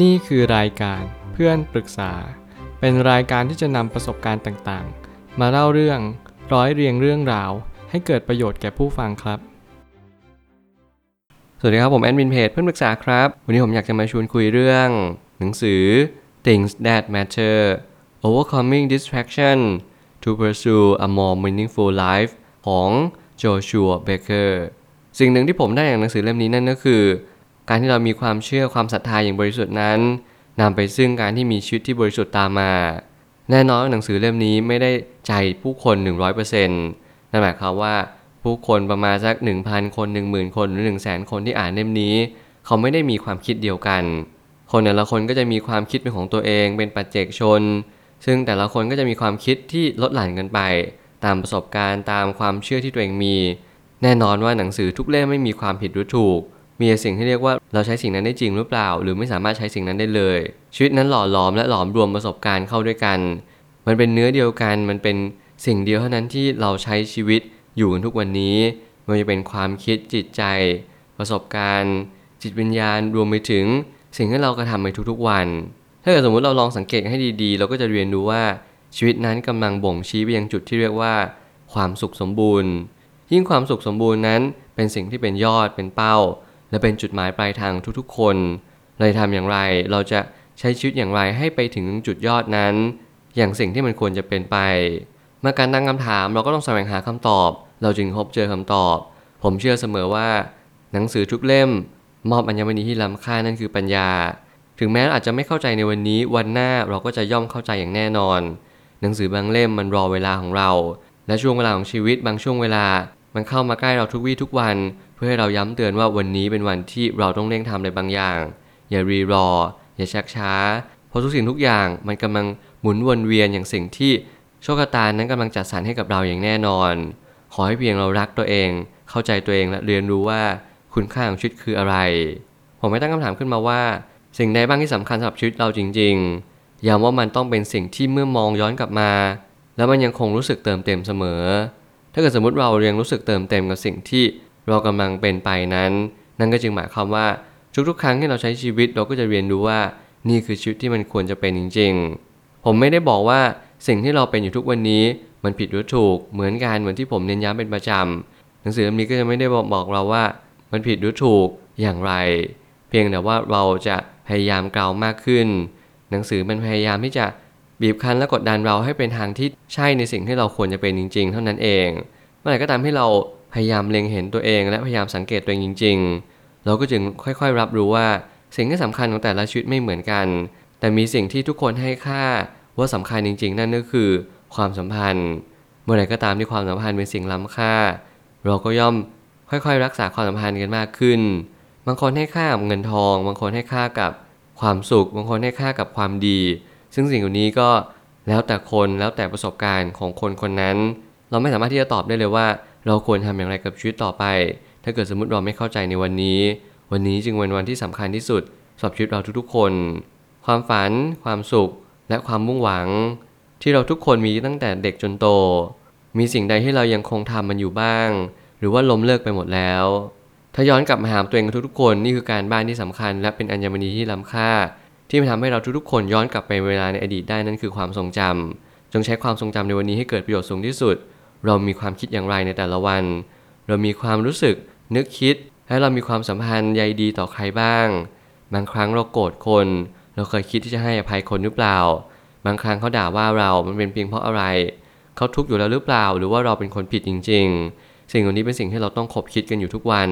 นี่คือรายการเพื่อนปรึกษา เป็นรายการที่จะนำประสบการณ์ต่างๆ มาเล่าเรื่องร้อยเรียงเรื่องราว ให้เกิดประโยชน์แก่ผู้ฟังครับ สวัสดีครับผมแอดมินเพจเพื่อนปรึกษาครับ วันนี้ผมอยากจะมาชวนคุยเรื่อง หนังสือ Things That Matter Overcoming Distraction to Pursue a More Meaningful Life ของ Joshua Becker สิ่งหนึ่งที่ผมได้จากหนังสือเล่มนี้นั่นก็คือ การที่เรามีความเชื่อความศรัทธาอย่างบริสุทธิ์นั้นนำไปซึ่งการที่มีชีวิตที่บริสุทธิ์ตามมา แน่นอนหนังสือเล่มนี้ไม่ได้ใจผู้คน 100%นั่นหมายความว่าผู้คนประมาณสัก 1,000 คน 10,000 คนหรือ 1 0 0 0 0 0 คนที่อ่านเล่มนี้ เขาไม่ได้มีความคิดเดียวกัน คนแต่ละคนก็จะมีความคิดเป็นของตัวเองเป็นปัจเจกชน ซึ่งแต่ละคนก็จะมีความคิดที่ลดหลั่นกันไป ตามประสบการณ์ตามความเชื่อที่ตัวเองมี แน่นอนว่าหนังสือทุกเล่มไม่มีความผิดหรือถูก มีสิ่งที่เรียกว่าเราใช้สิ่งนั้นได้จริงหรือเปล่า หรือไม่สามารถใช้สิ่งนั้นได้เลย ชีวิตนั้นหล่อหลอมและหลอมรวมประสบการณ์เข้าด้วยกัน มันเป็นเนื้อเดียวกัน มันเป็นสิ่งเดียวเท่านั้นที่เราใช้ชีวิตอยู่กันทุกวันนี้มันจะเป็นความคิดจิตใจ ประสบการณ์ จิตวิญญาณรวมไปถึงสิ่งที่เรากระทำในทุกๆวัน ถ้าเกิดสมมติเราลองสังเกตให้ดีๆ เราก็จะเรียนรู้ว่าชีวิตนั้นกำลังบ่งชี้ไปยังจุดที่เรียกว่า ความสุขสมบูรณ์ ยิ่งความสุขสมบูรณ์นั้นเป็นสิ่งที่เป็นยอดเป็นเป้า และเป็นจุดหมายปลายทางทุกๆ คน เราจะทำอย่างไร เราจะใช้ชีวิตอย่างไรให้ไปถึงจุดยอดนั้น อย่างสิ่งที่มันควรจะเป็นไป เมื่อการตั้งคำถามเราก็ต้องแสวงหาคำตอบ เราจึงพบเจอคำตอบ ผมเชื่อเสมอว่า หนังสือทุกเล่ม มอบอัญมณีที่ล้ำค่านั่นคือปัญญา ถึงแม้อาจจะไม่เข้าใจในวันนี้วันหน้าเราก็จะย่อมเข้าใจอย่างแน่นอน หนังสือบางเล่มมันรอเวลาของเรา และช่วงเวลาของชีวิตบางช่วงเวลา มันเข้ามาใกล้เราทุกวี่ทุกวัน พื่อให้เราย้ำเตือนว่าวันนี้เป็นวันที่เราต้องเร่งทำอะไรบางอย่าง อย่ารีรอ อย่าชักช้า เพราะทุกสิ่งทุกอย่างมันกำลังหมุนวนเวียนอย่างสิ่งที่โชคชะตานั้นกำลังจัดสรรให้กับเราอย่างแน่นอน ขอให้เพียงเรารักตัวเอง เข้าใจตัวเองและเรียนรู้ว่าคุณค่าของชีวิตคืออะไร ผมไม่ตั้งคำถามขึ้นมาว่า สิ่งใดบ้างที่สำคัญสำหรับชีวิตเราจริง ๆย้ำว่ามันต้องเป็นสิ่งที่เมื่อมองย้อนกลับมา แล้วมันยังคงรู้สึกเติมเต็มเสมอ ถ้าเกิดสมมติเรายังรู้สึกเติมเต็มกับสิ่งที่ เรากำลังเป็นไปนั้น นั่นก็จึงหมายความว่าทุกๆ ครั้งที่เราใช้ชีวิตเราก็จะเรียนรู้ว่านี่คือชีวิตที่มันควรจะเป็นจริง ๆ ผมไม่ได้บอกว่าสิ่งที่เราเป็นอยู่ทุกวันนี้มันผิดหรือถูกเหมือนกันเหมือนที่ผมเน้นย้ำเป็นประจำหนังสือเล่มนี้ก็จะไม่ได้บอกบอกเราว่ามันผิดหรือถูกอย่างไร เพียงแต่ว่าเราจะพยายามกล่าวมากขึ้น หนังสือมันพยายามที่จะบีบคั้นและกดดันเราให้เป็นทางที่ใช่ในสิ่งที่เราควรจะเป็นจริง ๆ เท่านั้นเอง เมื่อไหร่ก็ตามที่เรา พยายามเล็งเห็นตัวเองและพยายามสังเกตตัวเองจริง ๆ เราก็จึงค่อยๆ รับรู้ว่า สิ่งที่สำคัญของแต่ละชีวิตไม่เหมือนกัน แต่มีสิ่งที่ทุกคนให้ค่าว่าสำคัญจริง ๆ นั่นก็คือ ความสัมพันธ์ เมื่อไหร่ก็ตามที่ความสัมพันธ์เป็นสิ่งล้ำค่า เราก็ย่อมค่อยๆ รักษาความสัมพันธ์กันมากขึ้น บางคนให้ค่ากับเงินทอง บางคนให้ค่ากับความสุข บางคนให้ค่ากับความดี ซึ่งสิ่งเหล่านี้ก็แล้วแต่คนแล้วแต่ประสบการณ์ของคนคนนั้น เราไม่สามารถที่จะตอบได้เลยว่า เราควรทำอย่างไรกับชีวิตต่อไป ถ้าเกิดสมมติเราไม่เข้าใจในวันนี้ วันนี้จึงเป็นวันที่สำคัญที่สุดสำหรับชีวิตเราทุกๆคน ความฝัน ความสุข และความมุ่งหวัง ที่เราทุกคนมีตั้งแต่เด็กจนโต มีสิ่งใดที่เรายังคงทำมันอยู่บ้าง หรือว่าล้มเลิกไปหมดแล้ว ถ้าย้อนกลับมาหาตัวเองทุกๆคนนี่คือการบ้านที่สำคัญ และเป็นอัญมณีที่ล้ำค่า ที่มันทำให้เราทุกๆคนย้อนกลับไปเวลาในอดีตได้นั่นคือความทรงจำจงใช้ความทรงจำในวันนี้ให้เกิดประโยชน์สูงที่สุด เรามีความคิดอย่างไรในแต่ละวัน เรามีความรู้สึกนึกคิดและเรามีความสัมพันธ์ใยดีต่อใครบ้าง บางครั้งเราโกรธคน เราเคยคิดที่จะให้อภัยคนหรือเปล่า บางครั้งเขาด่าว่าเรา มันเป็นเพียงเพราะอะไร เขาทุกข์อยู่แล้วหรือเปล่า หรือว่าเราเป็นคนผิดจริง ๆ สิ่งเหล่านี้เป็นสิ่งที่เราต้องคบคิดกันอยู่ทุกวัน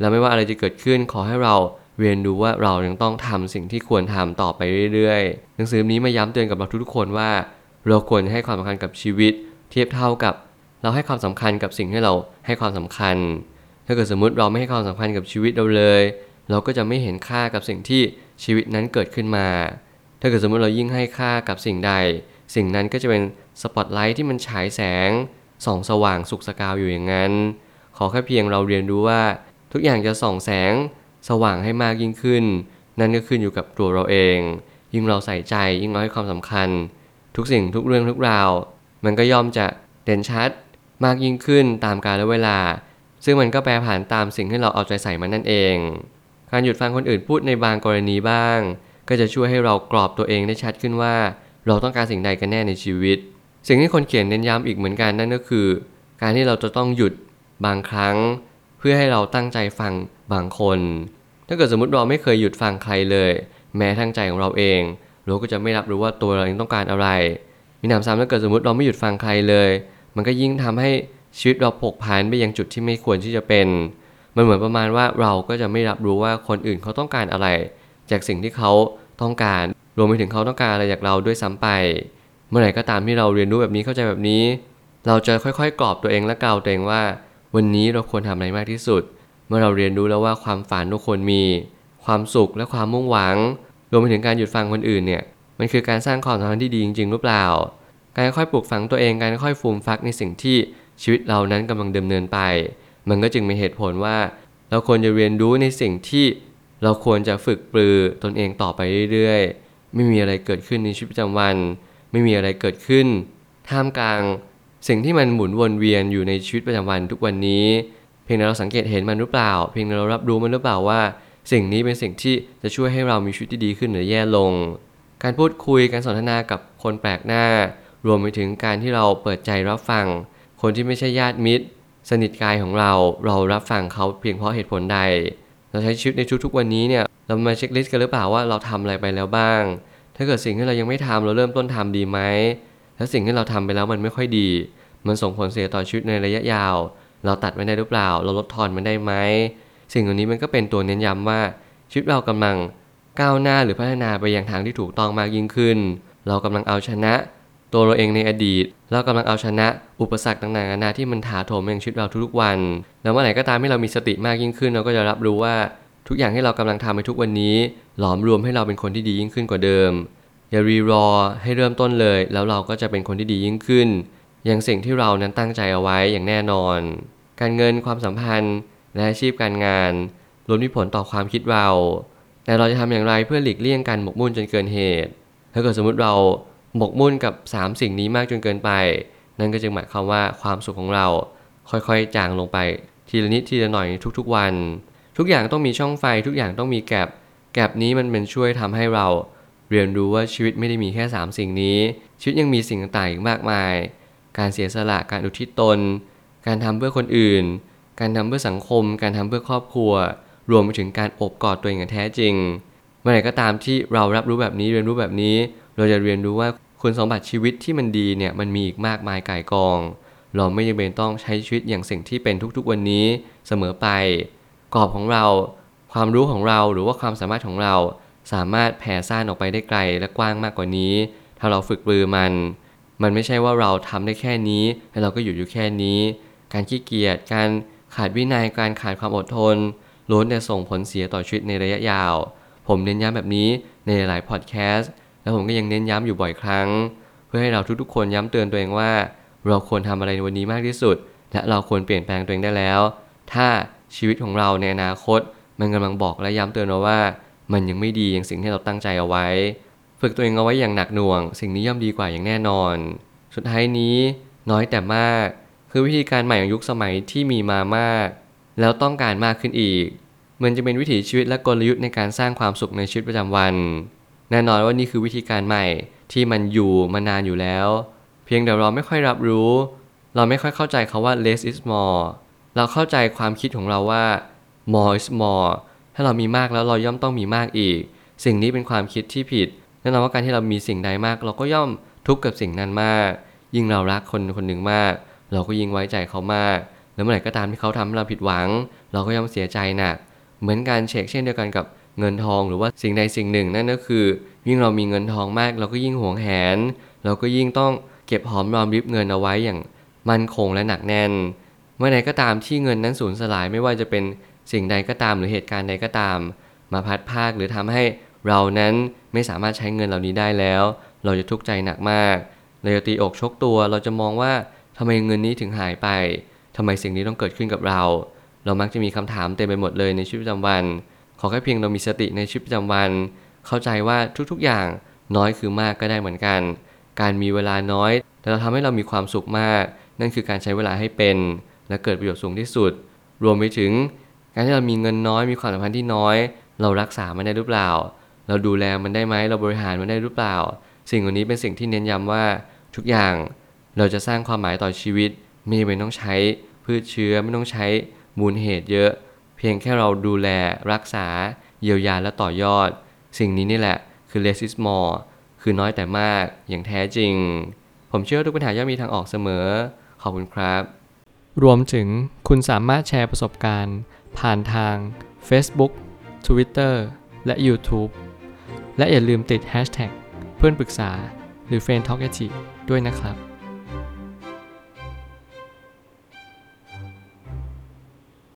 และไม่ว่าอะไรจะเกิดขึ้นขอให้เราเรียนรู้ว่าเรายังต้องทำสิ่งที่ควรทำต่อไปเรื่อยๆ หนังสือนี้มาย้ำเตือนกับเราทุกๆคนว่า เราควรให้ความสำคัญกับชีวิต เทียบเท่ากับ เราให้ความสำคัญกับสิ่งที่เราให้ความสำคัญ ถ้าเกิดสมมุติเราไม่ให้ความสำคัญกับชีวิตเราเลย เราก็จะไม่เห็นค่ากับสิ่งที่ชีวิตนั้นเกิดขึ้นมา ถ้าเกิดสมมติเรายิ่งให้ค่ากับสิ่งใด สิ่งนั้นก็จะเป็นสปอตไลท์ที่มันฉายแสงส่องสว่างสุกสกาวอยู่อย่างนั้น ขอแค่เพียงเราเรียนรู้ว่า ทุกอย่างจะส่องแสงสว่างให้มากยิ่งขึ้น นั่นก็ขึ้นอยู่กับตัวเราเอง ยิ่งเราใส่ใจยิ่งเราให้ความสำคัญ ทุกสิ่งทุกเรื่องทุกราว มันก็ย่อมจะเด่นชัด มากยิ่งขึ้นตามกาลเวลา ซึ่งมันก็แปรผันตามสิ่งที่เราเอาใจใส่มันนั่นเอง การหยุดฟังคนอื่นพูดในบางกรณีบ้าง ก็จะช่วยให้เรากรอบตัวเองได้ชัดขึ้นว่า เราต้องการสิ่งใดกันแน่ในชีวิต สิ่งที่คนเขียนเน้นย้ำอีกเหมือนกันนั่นก็คือ การที่เราจะต้องหยุดบางครั้ง เพื่อให้เราตั้งใจฟังบางคน ถ้าเกิดสมมติเราไม่เคยหยุดฟังใครเลย แม้ทั้งใจของเราเองเราก็จะไม่รับรู้ว่าตัวเราเองต้องการอะไร มีหนำซ้ำถ้าเกิดสมมติเราไม่หยุดฟังใครเลย มันก็ยิ่งทำให้ชีวิตเราผกผันไปยังจุดที่ไม่ควรที่จะเป็น มันเหมือนประมาณว่าเราก็จะไม่รับรู้ว่าคนอื่นเขาต้องการอะไร จากสิ่งที่เขาต้องการ รวมไปถึงเขาต้องการอะไรจากเราด้วยซ้ำไป เมื่อไหร่ก็ตามที่เราเรียนรู้แบบนี้เข้าใจแบบนี้ เราจะค่อยๆ กรอบตัวเองและเกลาตัวเองว่า วันนี้เราควรทำอะไรมากที่สุด เมื่อเราเรียนรู้แล้วว่าความฝันทุกคนมี ความสุขและความมุ่งหวัง รวมไปถึงการหยุดฟังคนอื่นเนี่ย มันคือการสร้างความสัมพันธ์ที่ดีจริงๆหรือเปล่า การค่อยปลูกฝังตัวเองการค่อยฟูมฟักในสิ่งที่ชีวิตเรานั้นกำลังดำเนินไป มันก็จึงมีเหตุผลว่า เราควรจะเรียนรู้ในสิ่งที่เราควรจะฝึกปรือตนเองต่อไปเรื่อยๆ ไม่มีอะไรเกิดขึ้นในชีวิตประจำวัน ไม่มีอะไรเกิดขึ้น ท่ามกลาง สิ่งที่มันหมุนวนเวียนอยู่ในชีวิตประจำวันทุกวันนี้ เพียงแต่เราสังเกตเห็นมันหรือเปล่า เพียงแต่เรารับรู้มันหรือเปล่าว่า สิ่งนี้เป็นสิ่งที่จะช่วยให้เรามีชีวิตที่ดีขึ้นหรือแย่ลง การพูดคุยการสนทนากับคนแปลกหน้า รวมไปถึงการที่เราเปิดใจรับฟัง คนที่ไม่ใช่ญาติมิตร สนิทกายของเราเรารับฟังเขาเพียงเพราะเหตุผลใด เราใช้ชีวิตในทุกๆวันนี้เนี่ยเรามาเช็คลิสต์กันหรือเปล่าว่าเราทำอะไรไปแล้วบ้าง ถ้าเกิดสิ่งที่เรายังไม่ทำเราเริ่มต้นทำดีไหมถ้าสิ่งที่เราทำไปแล้วมันไม่ค่อยดี มันส่งผลเสียต่อชีวิตในระยะยาว เราตัดมันได้หรือเปล่า เราลดทอนมันได้ไหมสิ่งเหล่านี้มันก็เป็นตัวเน้นย้ำว่าชีวิตเรากำลังก้าวหน้าหรือพัฒนาไปอย่างทางที่ถูกต้องมากยิ่งขึ้น เรากำลังเอาชนะ ตัวเราเองในอดีต เรากำลังเอาชนะอุปสรรคต่างๆนานาที่มันถาโถมในชีวิตเราทุกๆวัน แล้วเมื่อไหร่ก็ตามที่เรามีสติมากยิ่งขึ้น เราก็จะรับรู้ว่าทุกอย่างที่เรากำลังทำในทุกวันนี้ หลอมรวมให้เราเป็นคนที่ดียิ่งขึ้นกว่าเดิม อย่ารีรอให้เริ่มต้นเลย แล้วเราก็จะเป็นคนที่ดียิ่งขึ้น อย่างสิ่งที่เรานั้นตั้งใจเอาไว้อย่างแน่นอน การเงินความสัมพันธ์ และอาชีพการงานล้วนมีผลต่อความคิดเรา แต่เราจะทำอย่างไรเพื่อหลีกเลี่ยงการหมกมุ่นจนเกินเหตุ ถ้าเกิดสมมติเรา หมกมุ่นกับ 3 สิ่งนี้มากจนเกินไป นั่นก็จึงหมายความว่าความสุขของเราค่อยๆจางลงไป ทีละนิดทีละหน่อยทุกๆวัน ทุกอย่างต้องมีช่องไฟทุกอย่างต้องมีแกลบแกลบนี้มันเป็นช่วยทำให้เรา เรียนรู้ว่าชีวิตไม่ได้มีแค่ 3 สิ่งนี้ ชีวิตยังมีสิ่งต่างๆอีกมากมาย การเสียสละการอุทิศตน การทำเพื่อคนอื่น การทำเพื่อสังคม การทำเพื่อครอบครัว รวมไปถึงการอบกอดตัวเองอย่างแท้จริงเมื่อไหร่ก็ตามที่เรารับรู้แบบนี้เรียนรู้แบบนี้ เราจะเรียนรู้ว่า คุณสมบัติชีวิตที่มันดีเนี่ยมันมีอีกมากมายก่ายกอง เราไม่จำเป็นต้องใช้ชีวิตอย่างสิ่งที่เป็นทุกๆวันนี้เสมอไป กรอบของเรา ความรู้ของเราหรือว่าความสามารถของเราสามารถแผ่ซ่านออกไปได้ไกลและกว้างมากกว่านี้ ถ้าเราฝึกปรือมัน มันไม่ใช่ว่าเราทำได้แค่นี้ แล้วเราก็หยุดอยู่แค่นี้ การขี้เกียจการขาดวินัยการขาดความอดทนล้วนแต่ส่งผลเสียต่อชีวิตในระยะยาว ผมเน้นย้ำแบบนี้ในหลายพอดแคสต์ แล้วผมก็ยังเน้นย้ำอยู่บ่อยครั้ง เพื่อให้เราทุกๆ คนย้ำเตือนตัวเองว่า เราควรทำอะไรในวันนี้มากที่สุด และเราควรเปลี่ยนแปลงตัวเองได้แล้ว ถ้าชีวิตของเราในอนาคต มันกำลังบอกและย้ำเตือนเราว่า มันยังไม่ดีอย่างสิ่งที่เราตั้งใจเอาไว้ ฝึกตัวเองเอาไว้อย่างหนักหน่วง สิ่งนี้ย่อมดีกว่าอย่างแน่นอน สุดท้ายนี้น้อยแต่มาก คือวิธีการใหม่ของยุคสมัยที่มีมามาก แล้วต้องการมากขึ้นอีกมันจะเป็นวิถีชีวิตและกลยุทธ์ในการสร้างความสุขในชีวิตประจำวัน แน่นอนว่านี่คือวิธีการใหม่ที่มันอยู่มานานอยู่แล้ว เพียงแต่เราไม่ค่อยรับรู้ เราไม่ค่อยเข้าใจคาว่า less is more เราเข้าใจความคิดของเราว่า more is more ถ้าเรามีมากแล้วเราย่อมต้องมีมากอีก สิ่งนี้เป็นความคิดที่ผิดแน่นอนว่าการที่เรามีสิ่งใดมาก เราก็ย่อมทุกข์กับสิ่งนั้นมาก ยิ่งเรารักคนคนหนึ่งมาก เราก็ยิ่งไว้ใจเขามาก แล้วเมื่อไหร่ก็ตามที่เขาทำให้เราผิดหวัง เราก็ย่อมเสียใจหนัก เหมือนการเช็คเช่นเดียวกันกับ เงินทองหรือว่าสิ่งใดสิ่งหนึ่งนั่นก็คือ ยิ่งเรามีเงินทองมาก เราก็ยิ่งหวงแหน เราก็ยิ่งต้องเก็บหอมรอมริบเงินเอาไว้อย่างมั่นคงและหนักแน่น เมื่อใดก็ตามที่เงินนั้นสูญสลายไม่ว่าจะเป็นสิ่งใดก็ตามหรือเหตุการณ์ใดก็ตาม มาพัดภาคหรือทำให้เรานั้นไม่สามารถใช้เงินเหล่านี้ได้แล้ว เราจะทุกข์ใจหนักมากเราจะตีอกชกตัวเราจะมองว่าทำไมเงินนี้ถึงหายไปทำไมสิ่งนี้ต้องเกิดขึ้นกับเรา เรามักจะมีคำถามเต็มไปหมดเลยในชีวิตประจำวัน ขอแค่เพียงเรามีสติในชีวิตประจำวัน เข้าใจว่าทุกๆอย่างน้อยคือมากก็ได้เหมือนกัน การมีเวลาน้อย แต่เราทำให้เรามีความสุขมาก นั่นคือการใช้เวลาให้เป็น และเกิดประโยชน์สูงที่สุด รวมไปถึง การที่เรามีเงินน้อยมีความสัมพันธ์ที่น้อย เรารักษามันได้หรือเปล่าเเราดูแลมันได้ไหมเราบริหารมันได้หรือเปล่า สิ่งเหล่านี้เป็นสิ่งที่เน้นย้ำว่าทุกอย่างเราจะสร้างความหมายต่อชีวิตไม่จำเป็นต้องใช้พืชเชื้อไม่ต้องใช้มูลเหตุเยอะ เพียงแค่เราดูแลรักษาเยียวยาและต่อยอด สิ่งนี้นี่แหละคือ less is more คือน้อยแต่มากอย่างแท้จริง ผมเชื่อทุกปัญหาย่อมมีทางออกเสมอ ขอบคุณครับ รวมถึงคุณสามารถแชร์ประสบการณ์ ผ่านทาง Facebook Twitter และ YouTube และอย่าลืมติด Hashtag เพื่อนปรึกษาหรือ f r ร e n d t a l k ด้วยนะครับ